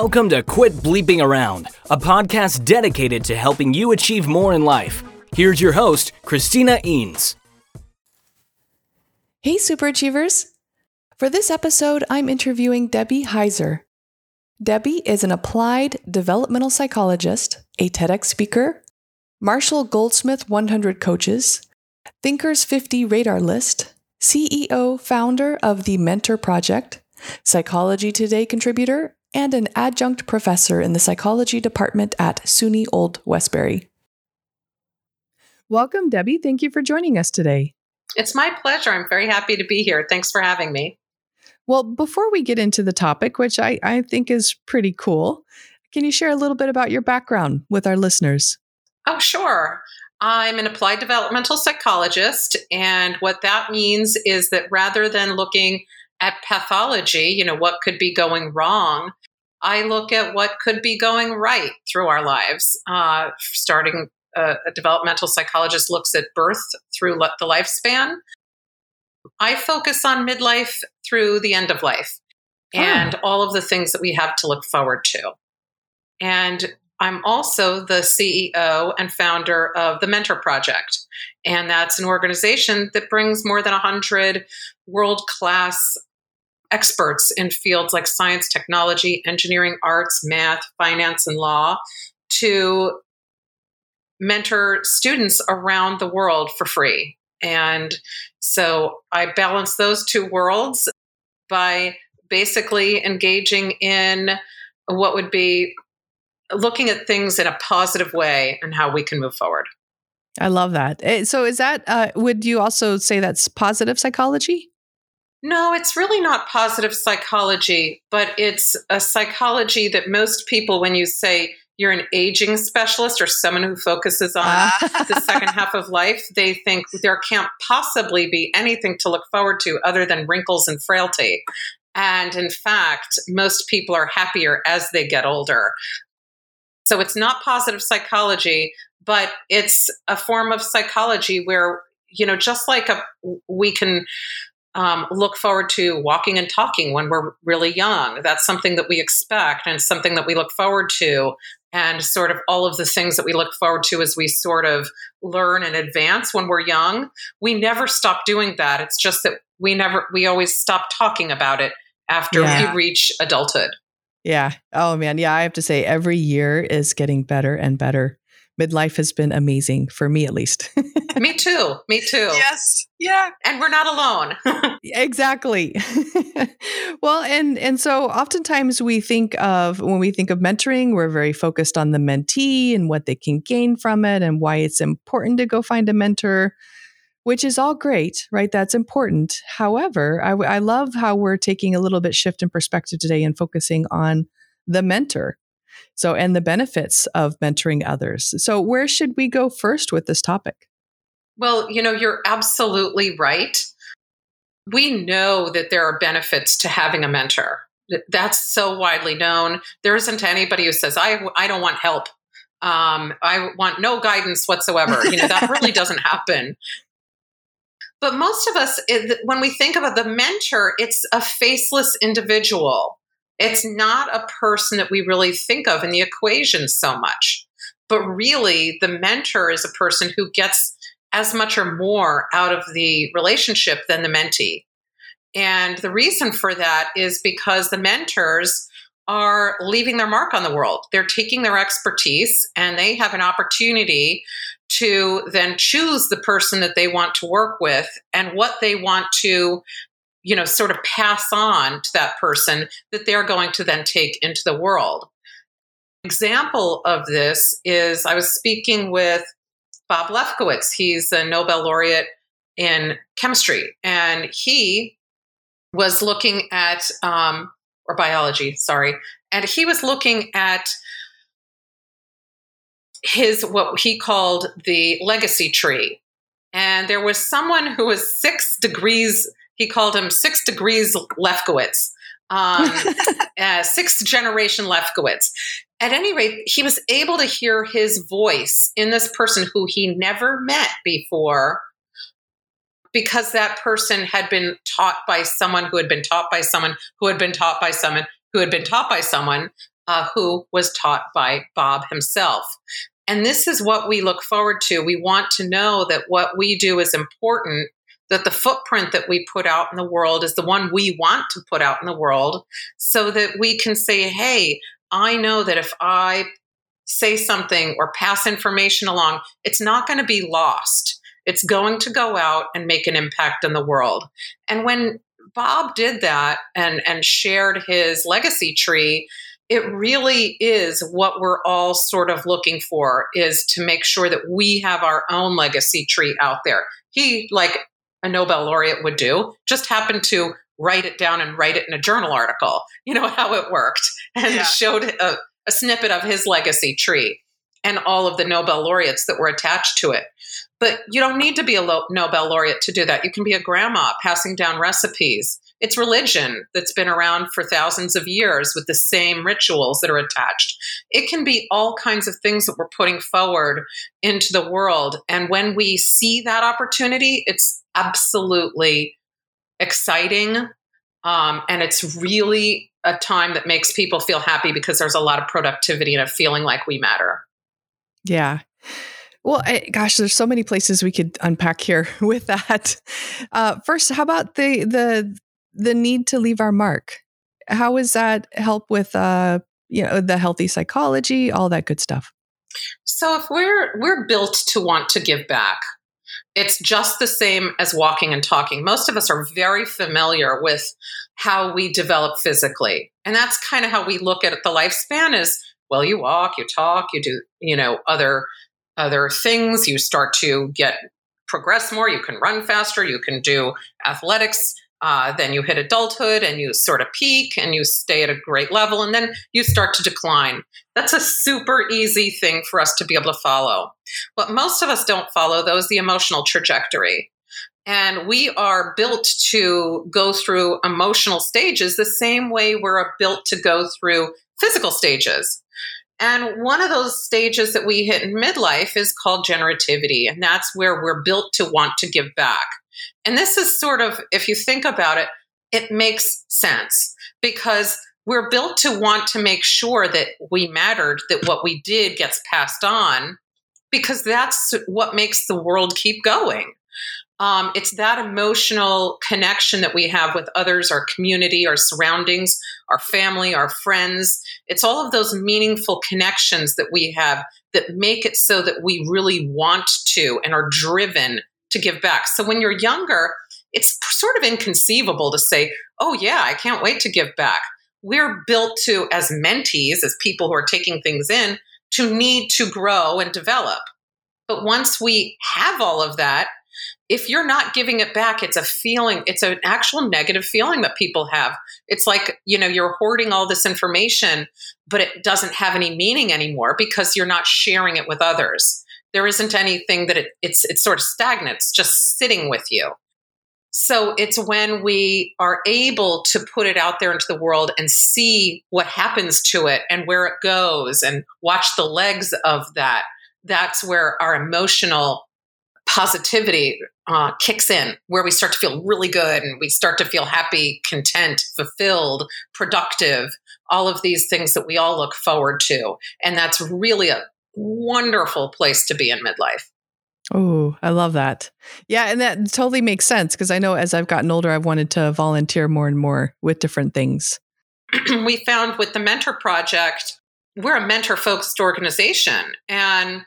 Welcome to Quit Bleeping Around, a podcast dedicated to helping you achieve more in life. Here's your host, Christina Eanes. Hey, superachievers! For this episode, I'm interviewing Debbie Heiser. Debbie is an applied developmental psychologist, a TEDx speaker, Marshall Goldsmith 100 Coaches, Thinkers 50 Radar List, CEO, founder of the Mentor Project, Psychology Today contributor, and an adjunct professor in the psychology department at SUNY Old Westbury. Welcome, Debbie. Thank you for joining us today. It's my pleasure. I'm very happy to be here. Thanks for having me. Well, before we get into the topic, which I, I think is pretty cool, can you share a little bit about your background with our listeners? Oh, sure. I'm an applied developmental psychologist. And what that means is that rather than looking at pathology, you know, what could be going wrong, I look at what could be going right through our lives. Uh, starting uh, a developmental psychologist looks at birth through le- the lifespan. I focus on midlife through the end of life and all of the things that we have to look forward to. And I'm also the CEO and founder of the Mentor Project. And that's an organization that brings more than 100 world class experts in fields like science, technology, engineering, arts, math, finance, and law to mentor students around the world for free. And so I balance those two worlds by basically engaging in what would be looking at things in a positive way and how we can move forward. I love that. Eh, so, is that, uh, would you also say that's positive psychology? No, it's really not positive psychology, but it's a psychology that most people, when you say you're an aging specialist or someone who focuses on ah. the second half of life, they think there can't possibly be anything to look forward to other than wrinkles and frailty. And in fact, most people are happier as they get older. So it's not positive psychology, but it's a form of psychology where, you know, just like a, we can um, look forward to walking and talking when we're really young. That's something that we expect and something that we look forward to. And sort of all of the things that we look forward to as we sort of learn and advance when we're young. We never stop doing that. It's just that we never, we always stop talking about it after yeah. we reach adulthood. Yeah. Oh, man. Yeah. I have to say, every year is getting better and better midlife has been amazing for me at least. me too. Me too. Yes. Yeah. And we're not alone. exactly. well, and and so oftentimes we think of when we think of mentoring, we're very focused on the mentee and what they can gain from it and why it's important to go find a mentor. Which is all great, right? That's important. However, I, I love how we're taking a little bit shift in perspective today and focusing on the mentor so, and the benefits of mentoring others. So, where should we go first with this topic? Well, you know, you're absolutely right. We know that there are benefits to having a mentor. That's so widely known. There isn't anybody who says, I, I don't want help. Um, I want no guidance whatsoever. You know, that really doesn't happen. But most of us, when we think about the mentor, it's a faceless individual. It's not a person that we really think of in the equation so much. But really, the mentor is a person who gets as much or more out of the relationship than the mentee. And the reason for that is because the mentors are leaving their mark on the world. They're taking their expertise and they have an opportunity to then choose the person that they want to work with and what they want to you know, sort of pass on to that person that they're going to then take into the world. Example of this is I was speaking with Bob Lefkowitz. He's a Nobel laureate in chemistry, and he was looking at, um, or biology, sorry, and he was looking at his what he called the legacy tree. And there was someone who was six degrees he called him Six Degrees Lefkowitz, um, uh, sixth generation Lefkowitz. At any rate, he was able to hear his voice in this person who he never met before because that person had been taught by someone who had been taught by someone who had been taught by someone who had been taught by someone uh, who was taught by Bob himself. And this is what we look forward to. We want to know that what we do is important, that the footprint that we put out in the world is the one we want to put out in the world, so that we can say, hey, I know that if I say something or pass information along, it's not going to be lost. It's going to go out and make an impact in the world. And when Bob did that and, and shared his legacy tree, it really is what we're all sort of looking for is to make sure that we have our own legacy tree out there. He, like a Nobel laureate would do, just happened to write it down and write it in a journal article, you know, how it worked, and yeah. showed a, a snippet of his legacy tree and all of the Nobel laureates that were attached to it. But you don't need to be a Nobel laureate to do that. You can be a grandma passing down recipes. It's religion that's been around for thousands of years with the same rituals that are attached. It can be all kinds of things that we're putting forward into the world. And when we see that opportunity, it's absolutely exciting. Um, and it's really a time that makes people feel happy because there's a lot of productivity and a feeling like we matter. Yeah. Well, I, gosh, there's so many places we could unpack here with that. Uh, first, how about the the the need to leave our mark. How does that help with uh, you know the healthy psychology, all that good stuff? So if we're we're built to want to give back, it's just the same as walking and talking. Most of us are very familiar with how we develop physically. And that's kind of how we look at the lifespan is well, you walk, you talk, you do, you know, other other things, you start to get progress more, you can run faster, you can do athletics uh, then you hit adulthood and you sort of peak and you stay at a great level and then you start to decline. That's a super easy thing for us to be able to follow. What most of us don't follow, though, is the emotional trajectory. And we are built to go through emotional stages the same way we're built to go through physical stages. And one of those stages that we hit in midlife is called generativity. And that's where we're built to want to give back. And this is sort of, if you think about it, it makes sense because we're built to want to make sure that we mattered, that what we did gets passed on, because that's what makes the world keep going. Um, it's that emotional connection that we have with others, our community, our surroundings, our family, our friends. It's all of those meaningful connections that we have that make it so that we really want to and are driven to give back. So when you're younger, it's sort of inconceivable to say, oh, yeah, I can't wait to give back. We're built to, as mentees, as people who are taking things in, to need to grow and develop. But once we have all of that, if you're not giving it back, it's a feeling, it's an actual negative feeling that people have. It's like, you know, you're hoarding all this information, but it doesn't have any meaning anymore because you're not sharing it with others there isn't anything that it, it's it's sort of stagnant it's just sitting with you. So it's when we are able to put it out there into the world and see what happens to it and where it goes and watch the legs of that that's where our emotional positivity uh, kicks in where we start to feel really good and we start to feel happy content fulfilled productive all of these things that we all look forward to. And that's really a wonderful place to be in midlife. Oh, I love that. Yeah, and that totally makes sense because I know as I've gotten older, I've wanted to volunteer more and more with different things. we found with the Mentor Project, we're a mentor focused organization. And,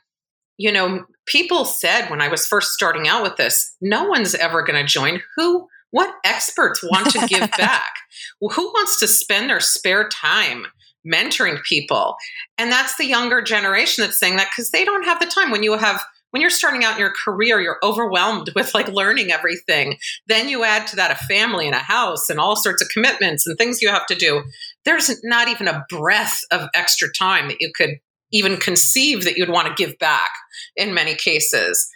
you know, people said when I was first starting out with this, no one's ever going to join. Who, what experts want to give back? Well, who wants to spend their spare time mentoring people. And that's the younger generation that's saying that because they don't have the time. When you have when you're starting out in your career, you're overwhelmed with like learning everything. Then you add to that a family and a house and all sorts of commitments and things you have to do. There's not even a breath of extra time that you could even conceive that you'd want to give back in many cases.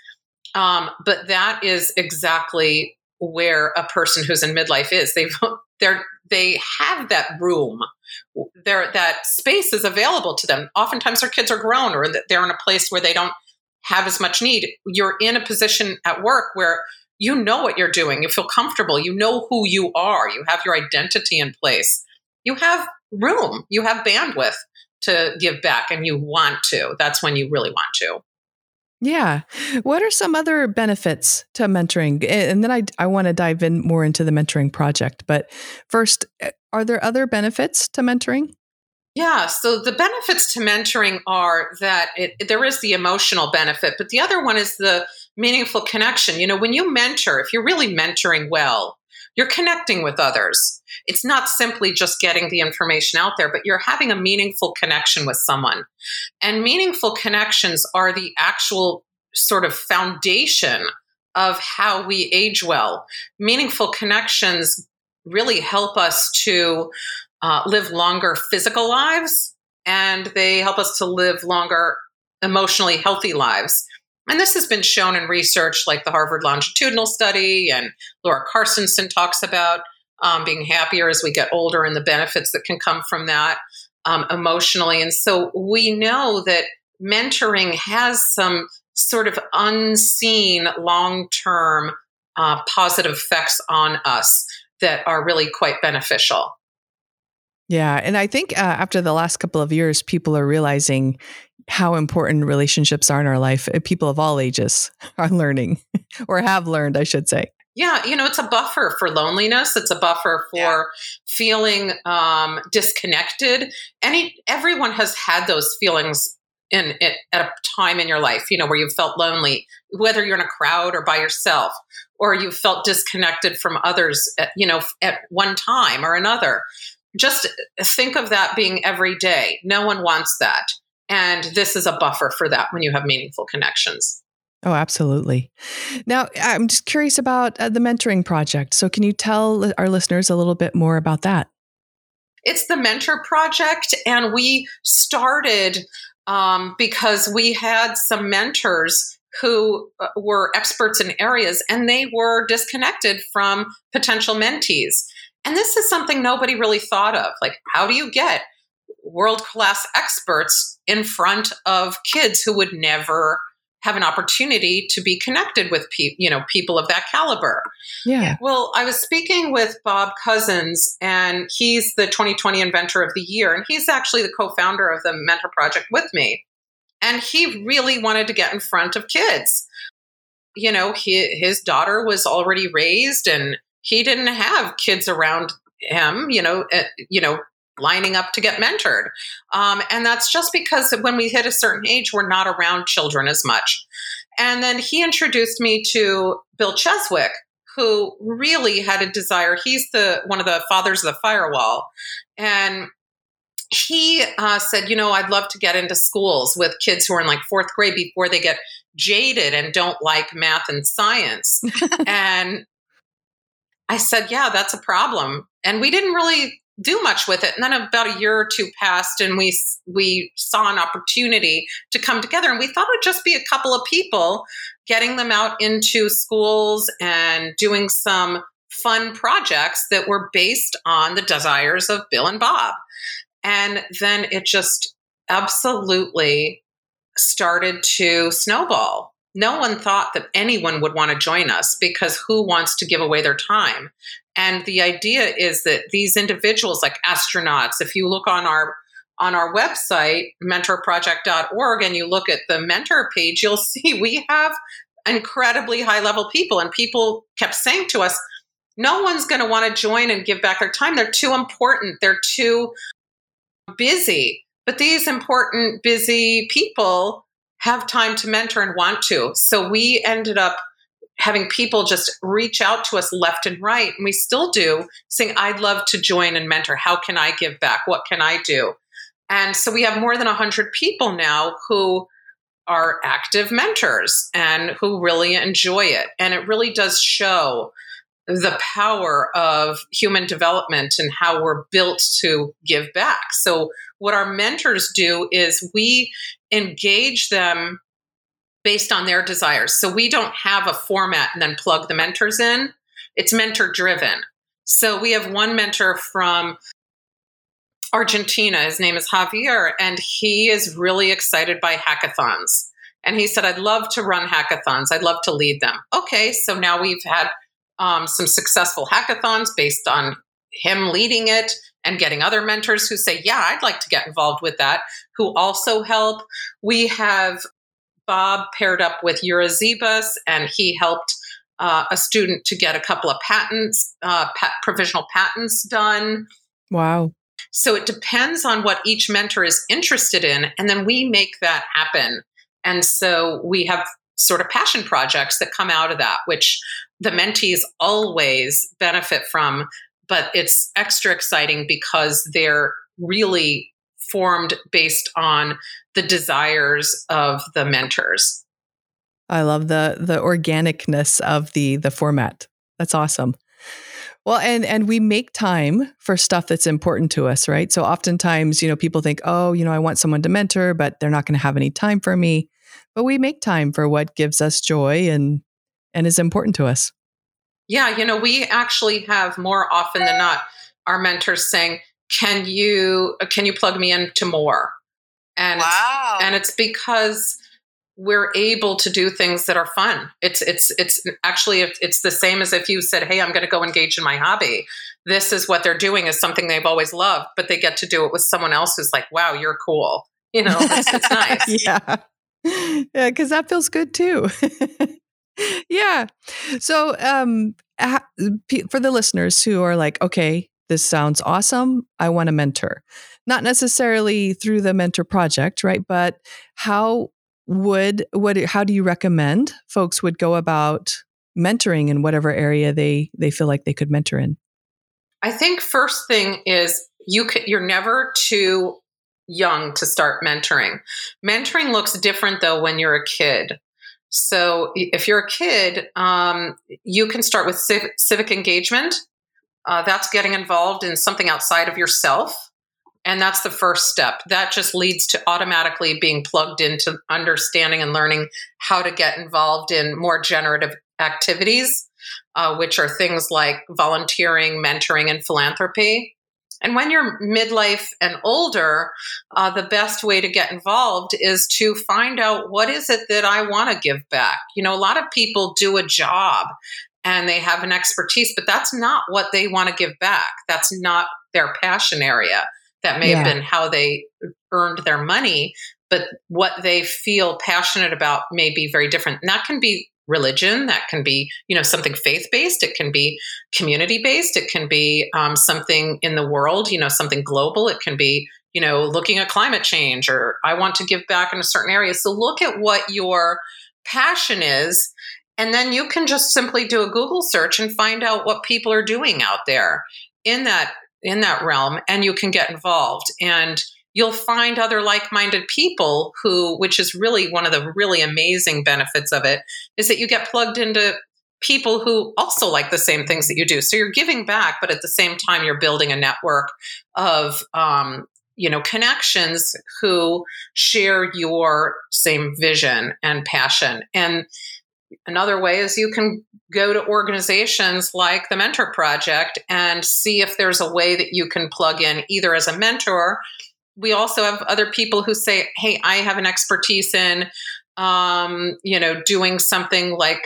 Um, but that is exactly where a person who's in midlife is. They've they're they have that room there that space is available to them. Oftentimes their kids are grown or they're in a place where they don't have as much need. You're in a position at work where you know what you're doing. You feel comfortable. You know who you are. You have your identity in place. You have room. You have bandwidth to give back and you want to, that's when you really want to. Yeah. What are some other benefits to mentoring? And then I, I want to dive in more into the mentoring project. But first, eh, are there other benefits to mentoring? Yeah, so the benefits to mentoring are that it, there is the emotional benefit, but the other one is the meaningful connection. You know, when you mentor, if you're really mentoring well, you're connecting with others. It's not simply just getting the information out there, but you're having a meaningful connection with someone. And meaningful connections are the actual sort of foundation of how we age well. Meaningful connections really help us to uh, live longer physical lives and they help us to live longer emotionally healthy lives. And this has been shown in research like the Harvard Longitudinal Study, and Laura Carstensen talks about um, being happier as we get older and the benefits that can come from that um, emotionally. And so we know that mentoring has some sort of unseen long term uh, positive effects on us that are really quite beneficial. Yeah. And I think uh, after the last couple of years, people are realizing how important relationships are in our life. Uh, people of all ages are learning or have learned, I should say. Yeah, you know, it's a buffer for loneliness. It's a buffer for yeah. feeling um, disconnected. Any everyone has had those feelings in, in, at a time in your life, you know, where you've felt lonely, whether you're in a crowd or by yourself, or you felt disconnected from others, at, you know, at one time or another just think of that being every day. No one wants that. And this is a buffer for that when you have meaningful connections. Oh, absolutely. Now, I'm just curious about uh, the mentoring project. So, can you tell our listeners a little bit more about that? It's the Mentor Project, and we started um, because we had some mentors who uh, were experts in areas and they were disconnected from potential mentees. And this is something nobody really thought of. Like, how do you get world class experts in front of kids who would never have an opportunity to be connected with pe- you know people of that caliber. Yeah. Well, I was speaking with Bob Cousins and he's the 2020 inventor of the year and he's actually the co-founder of the Mentor Project with me. And he really wanted to get in front of kids. You know, he, his daughter was already raised and he didn't have kids around him, you know, uh, you know, lining up to get mentored. Um, and that's just because when we hit a certain age, we're not around children as much. And then he introduced me to Bill Cheswick, who really had a desire. He's the one of the fathers of the firewall, and he uh, said, "You know, I'd love to get into schools with kids who are in like fourth grade before they get jaded and don't like math and science." and I said, Yeah, that's a problem. And we didn't really do much with it. And then about a year or two passed and we we saw an opportunity to come together and we thought it would just be a couple of people getting them out into schools and doing some fun projects that were based on the desires of Bill and Bob. And then it just absolutely started to snowball no one thought that anyone would want to join us because who wants to give away their time? And the idea is that these individuals, like astronauts, if you look on our on our website, mentorproject.org, and you look at the mentor page, you'll see we have incredibly high level people. And people kept saying to us, no one's going to want to join and give back their time. They're too important. They're too busy. But these important, busy people have time to mentor and want to. So we ended up having people just reach out to us left and right, and we still do, saying, I'd love to join and mentor. How can I give back? What can I do? And so we have more than 100 people now who are active mentors and who really enjoy it. And it really does show the power of human development and how we're built to give back. So, what our mentors do is we engage them based on their desires. So we don't have a format and then plug the mentors in. It's mentor driven. So we have one mentor from Argentina. His name is Javier, and he is really excited by hackathons. And he said, I'd love to run hackathons. I'd love to lead them. Okay, so now we've had um, some successful hackathons based on him leading it and getting other mentors who say, Yeah, I'd like to get involved with that, who also help. We have Bob paired up with Eurazebus, and he helped uh, a student to get a couple of patents, uh, pat- provisional patents done. Wow. So it depends on what each mentor is interested in, and then we make that happen. And so we have sort of passion projects that come out of that, which the mentees always benefit from, but it's extra exciting because they're really formed based on the desires of the mentors. I love the the organicness of the the format. That's awesome. Well, and and we make time for stuff that's important to us, right? So oftentimes, you know, people think, "Oh, you know, I want someone to mentor, but they're not going to have any time for me." But we make time for what gives us joy and and is important to us. Yeah, you know, we actually have more often than not our mentors saying, "Can you can you plug me into more?" And wow. it's, and it's because we're able to do things that are fun. It's it's it's actually it's the same as if you said, "Hey, I'm going to go engage in my hobby." This is what they're doing is something they've always loved, but they get to do it with someone else who's like, "Wow, you're cool." You know, it's, it's nice. yeah, yeah, because that feels good too. yeah. So, um, for the listeners who are like, "Okay, this sounds awesome. I want to mentor." Not necessarily through the mentor project, right? But how would what how do you recommend folks would go about mentoring in whatever area they they feel like they could mentor in i think first thing is you could, you're never too young to start mentoring mentoring looks different though when you're a kid so if you're a kid um, you can start with civ- civic engagement uh, that's getting involved in something outside of yourself and that's the first step. That just leads to automatically being plugged into understanding and learning how to get involved in more generative activities, uh, which are things like volunteering, mentoring, and philanthropy. And when you're midlife and older, uh, the best way to get involved is to find out what is it that I want to give back. You know, a lot of people do a job and they have an expertise, but that's not what they want to give back. That's not their passion area. That may yeah. have been how they earned their money, but what they feel passionate about may be very different. And that can be religion, that can be, you know, something faith based, it can be community based, it can be um, something in the world, you know, something global, it can be, you know, looking at climate change or I want to give back in a certain area. So look at what your passion is. And then you can just simply do a Google search and find out what people are doing out there in that in that realm and you can get involved. And you'll find other like-minded people who which is really one of the really amazing benefits of it is that you get plugged into people who also like the same things that you do. So you're giving back but at the same time you're building a network of um, you know connections who share your same vision and passion. And Another way is you can go to organizations like the Mentor Project and see if there's a way that you can plug in either as a mentor. We also have other people who say, "Hey, I have an expertise in, um, you know, doing something like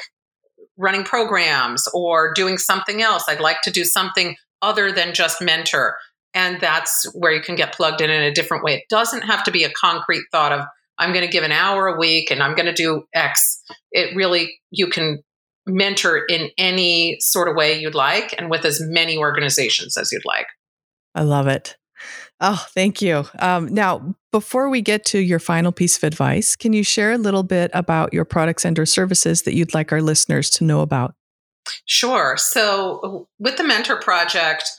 running programs or doing something else. I'd like to do something other than just mentor." And that's where you can get plugged in in a different way. It doesn't have to be a concrete thought of, I'm going to give an hour a week and I'm going to do X. It really, you can mentor in any sort of way you'd like and with as many organizations as you'd like. I love it. Oh, thank you. Um, now, before we get to your final piece of advice, can you share a little bit about your products and or services that you'd like our listeners to know about? Sure. So, with the Mentor Project,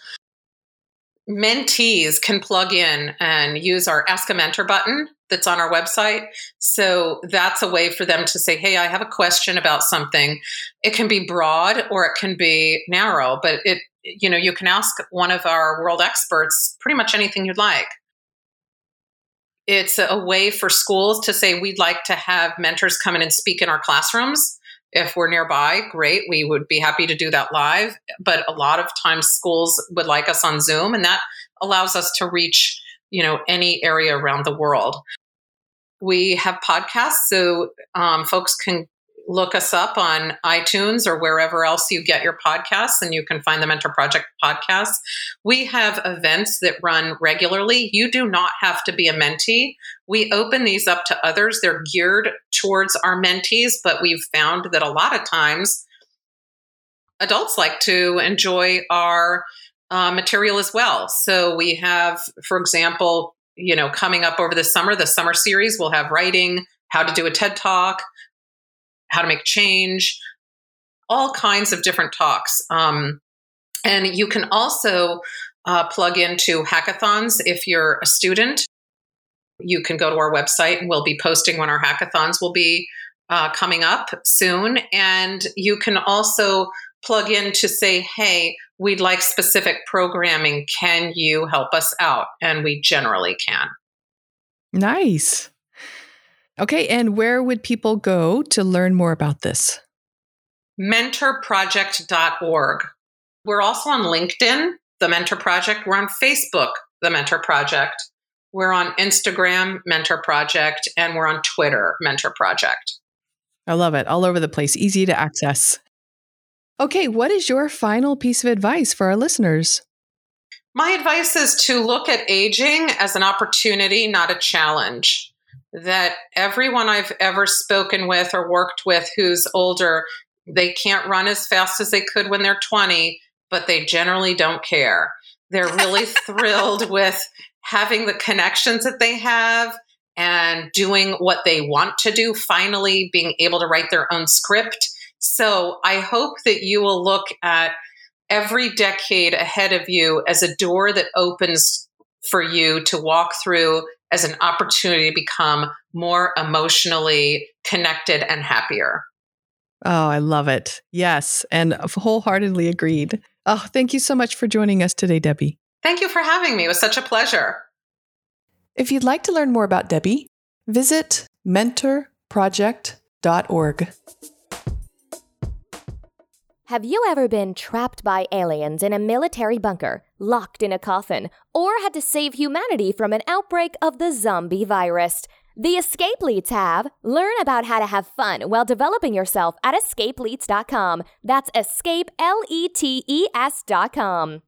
mentees can plug in and use our Ask a Mentor button that's on our website. So that's a way for them to say, Hey, I have a question about something. It can be broad or it can be narrow, but it, you know, you can ask one of our world experts pretty much anything you'd like. It's a way for schools to say, We'd like to have mentors come in and speak in our classrooms. If we're nearby, great. We would be happy to do that live. But a lot of times schools would like us on Zoom, and that allows us to reach you know any area around the world we have podcasts so um, folks can look us up on iTunes or wherever else you get your podcasts, and you can find the Mentor Project podcast. We have events that run regularly. You do not have to be a mentee. We open these up to others. They're geared towards our mentees, but we've found that a lot of times adults like to enjoy our uh, material as well. So we have, for example, you know, coming up over the summer, the summer series, we'll have writing, how to do a TED talk, how to make change, all kinds of different talks. Um, and you can also uh, plug into hackathons if you're a student. You can go to our website and we'll be posting when our hackathons will be uh, coming up soon. And you can also plug in to say, hey, we'd like specific programming. Can you help us out? And we generally can. Nice. Okay, and where would people go to learn more about this? Mentorproject.org. We're also on LinkedIn, The Mentor Project. We're on Facebook, The Mentor Project. We're on Instagram, Mentor Project, and we're on Twitter, Mentor Project. I love it. All over the place, easy to access. Okay, what is your final piece of advice for our listeners? My advice is to look at aging as an opportunity, not a challenge that everyone I've ever spoken with or worked with who's older, they can't run as fast as they could when they're 20, but they generally don't care. They're really thrilled with having the connections that they have and doing what they want to do, finally being able to write their own script. So I hope that you will look at every decade ahead of you as a door that opens for you to walk through as an opportunity to become more emotionally connected and happier. Oh, I love it. Yes. And wholeheartedly agreed. Oh, thank you so much for joining us today, Debbie. Thank you for having me. It was such a pleasure. If you'd like to learn more about Debbie, visit mentorproject.org. Have you ever been trapped by aliens in a military bunker, locked in a coffin, or had to save humanity from an outbreak of the zombie virus? The Escape Leets have. Learn about how to have fun while developing yourself at escapeleets.com. That's escape, L E T E S.com.